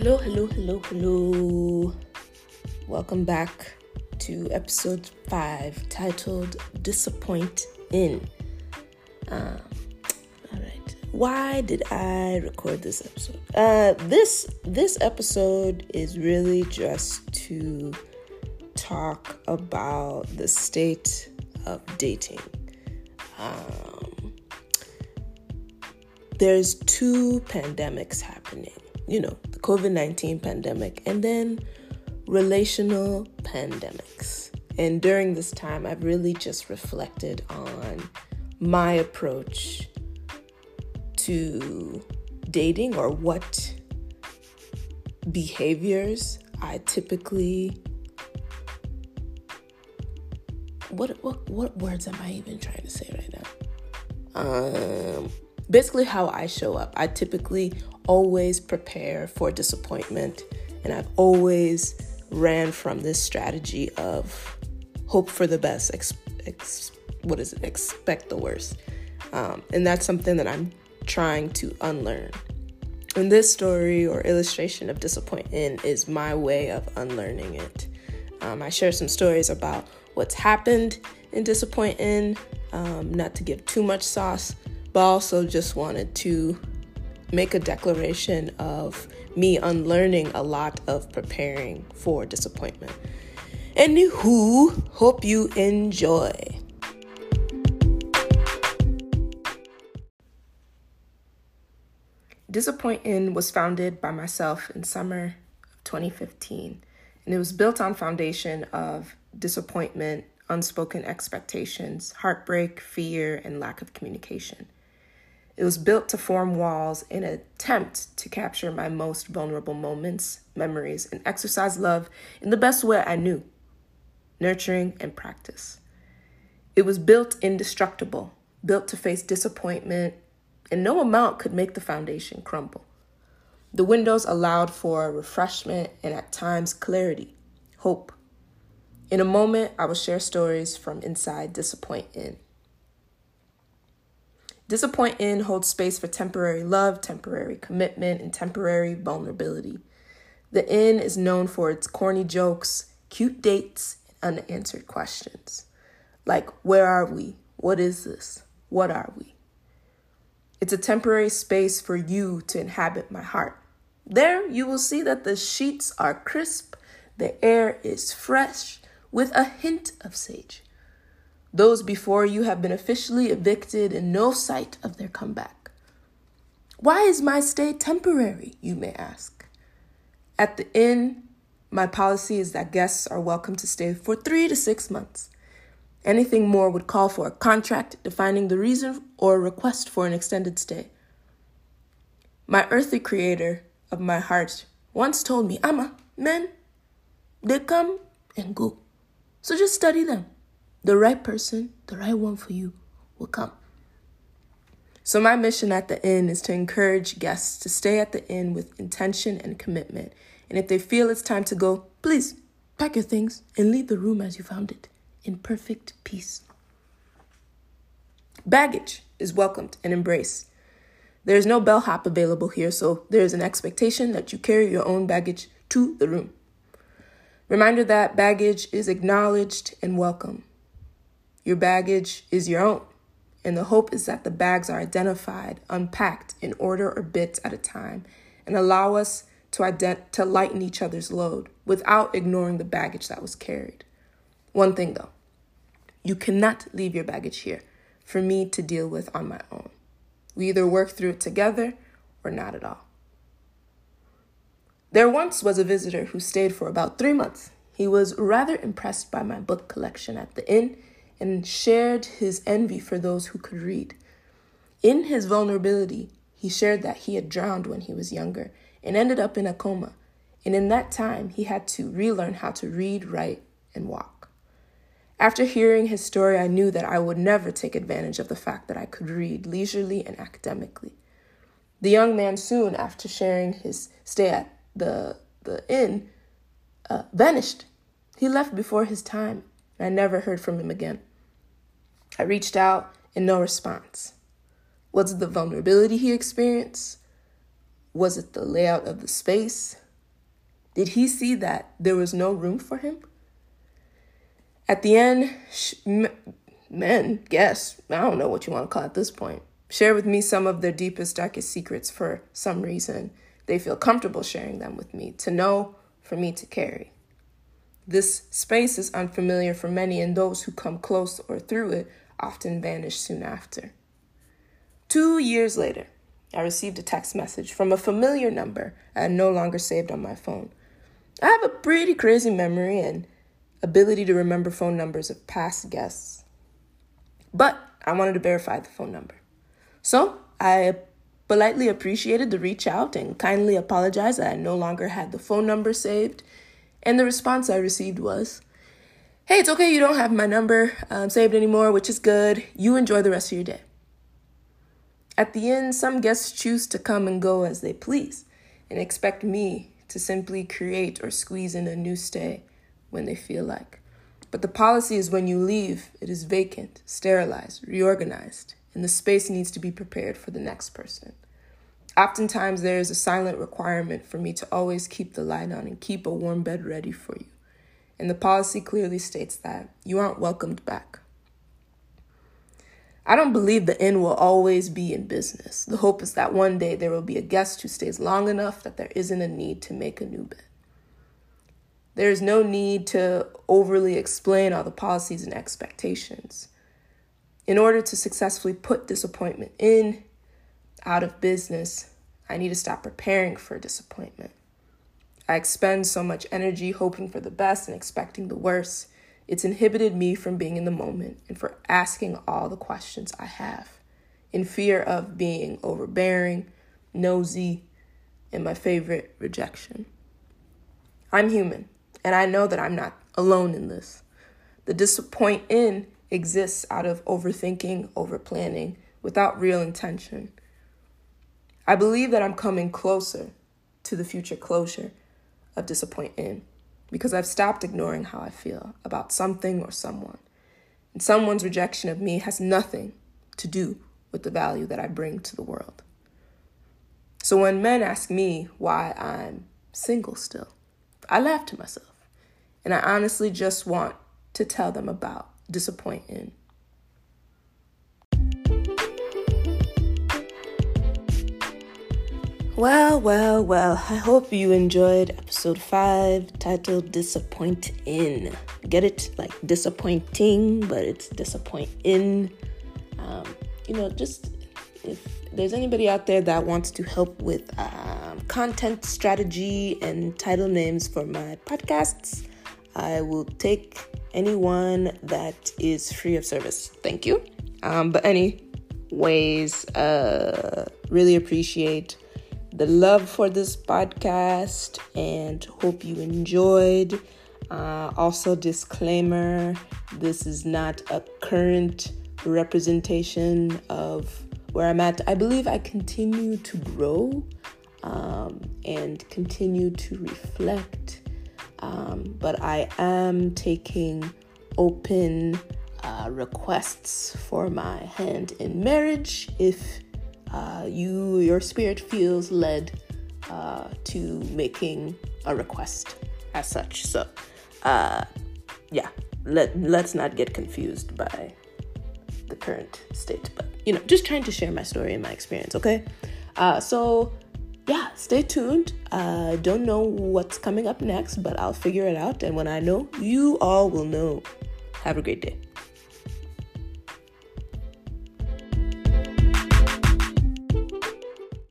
Hello, hello, hello, hello. Welcome back to episode five titled Disappoint Inn. Um, all right. Why did I record this episode? Uh, this this episode is really just to talk about the state of dating. Um, there's two pandemics happening. You know, the COVID 19 pandemic and then relational pandemics. And during this time, I've really just reflected on my approach to dating or what behaviors I typically what what what words am I even trying to say right now? Um basically how I show up. I typically always prepare for disappointment and I've always ran from this strategy of hope for the best, ex, ex, what is it? Expect the worst. Um, and that's something that I'm trying to unlearn. And this story or illustration of disappointment is my way of unlearning it. Um, I share some stories about what's happened in disappointing, um, not to give too much sauce, but also just wanted to make a declaration of me unlearning a lot of preparing for disappointment. Anywho, hope you enjoy. Disappointing was founded by myself in summer of 2015, and it was built on foundation of disappointment, unspoken expectations, heartbreak, fear, and lack of communication. It was built to form walls in an attempt to capture my most vulnerable moments, memories, and exercise love in the best way I knew nurturing and practice. It was built indestructible, built to face disappointment, and no amount could make the foundation crumble. The windows allowed for refreshment and at times clarity, hope. In a moment, I will share stories from inside disappointment In. Disappoint Inn holds space for temporary love, temporary commitment, and temporary vulnerability. The Inn is known for its corny jokes, cute dates, and unanswered questions. Like, where are we? What is this? What are we? It's a temporary space for you to inhabit my heart. There, you will see that the sheets are crisp, the air is fresh, with a hint of sage. Those before you have been officially evicted and no sight of their comeback. Why is my stay temporary, you may ask? At the inn, my policy is that guests are welcome to stay for three to six months. Anything more would call for a contract defining the reason or request for an extended stay. My earthly creator of my heart once told me, Amma, men, they come and go. So just study them the right person, the right one for you will come. So, my mission at the inn is to encourage guests to stay at the inn with intention and commitment. And if they feel it's time to go, please pack your things and leave the room as you found it in perfect peace. Baggage is welcomed and embraced. There is no bellhop available here, so there is an expectation that you carry your own baggage to the room. Reminder that baggage is acknowledged and welcome. Your baggage is your own, and the hope is that the bags are identified, unpacked in order or bits at a time, and allow us to, ident- to lighten each other's load without ignoring the baggage that was carried. One thing though, you cannot leave your baggage here for me to deal with on my own. We either work through it together or not at all. There once was a visitor who stayed for about three months. He was rather impressed by my book collection at the inn and shared his envy for those who could read. In his vulnerability, he shared that he had drowned when he was younger and ended up in a coma. And in that time, he had to relearn how to read, write, and walk. After hearing his story, I knew that I would never take advantage of the fact that I could read leisurely and academically. The young man, soon after sharing his stay at the, the inn, uh, vanished. He left before his time. I never heard from him again. I reached out and no response. Was it the vulnerability he experienced? Was it the layout of the space? Did he see that there was no room for him? At the end, sh- men, guess, I don't know what you want to call it at this point, share with me some of their deepest, darkest secrets for some reason. They feel comfortable sharing them with me, to know, for me to carry. This space is unfamiliar for many, and those who come close or through it often vanish soon after. Two years later, I received a text message from a familiar number I had no longer saved on my phone. I have a pretty crazy memory and ability to remember phone numbers of past guests. But I wanted to verify the phone number. So I politely appreciated the reach out and kindly apologized that I no longer had the phone number saved. And the response I received was, Hey, it's okay, you don't have my number um, saved anymore, which is good. You enjoy the rest of your day. At the end, some guests choose to come and go as they please and expect me to simply create or squeeze in a new stay when they feel like. But the policy is when you leave, it is vacant, sterilized, reorganized, and the space needs to be prepared for the next person. Oftentimes, there is a silent requirement for me to always keep the light on and keep a warm bed ready for you. And the policy clearly states that you aren't welcomed back. I don't believe the inn will always be in business. The hope is that one day there will be a guest who stays long enough that there isn't a need to make a new bed. There is no need to overly explain all the policies and expectations. In order to successfully put disappointment in, out of business, I need to stop preparing for disappointment. I expend so much energy hoping for the best and expecting the worst it's inhibited me from being in the moment and for asking all the questions I have in fear of being overbearing, nosy, and my favorite, rejection. I'm human, and I know that I'm not alone in this. The disappoint inn exists out of overthinking, overplanning, without real intention. I believe that I'm coming closer to the future closure of disappoint inn because I've stopped ignoring how I feel about something or someone. And someone's rejection of me has nothing to do with the value that I bring to the world. So when men ask me why I'm single still, I laugh to myself. And I honestly just want to tell them about disappointing Well, well, well, I hope you enjoyed episode 5 titled Disappoint Inn. Get it? Like disappointing, but it's disappointing. Um, you know, just if there's anybody out there that wants to help with um, content strategy and title names for my podcasts, I will take anyone that is free of service. Thank you. Um, but anyways, uh, really appreciate the love for this podcast and hope you enjoyed. Uh, also, disclaimer this is not a current representation of where I'm at. I believe I continue to grow um, and continue to reflect, um, but I am taking open uh, requests for my hand in marriage if uh, you your spirit feels led uh, to making a request as such. So, uh, yeah, let let's not get confused by the current state, but you know, just trying to share my story and my experience. Okay, uh, so yeah, stay tuned. I don't know what's coming up next, but I'll figure it out, and when I know, you all will know. Have a great day.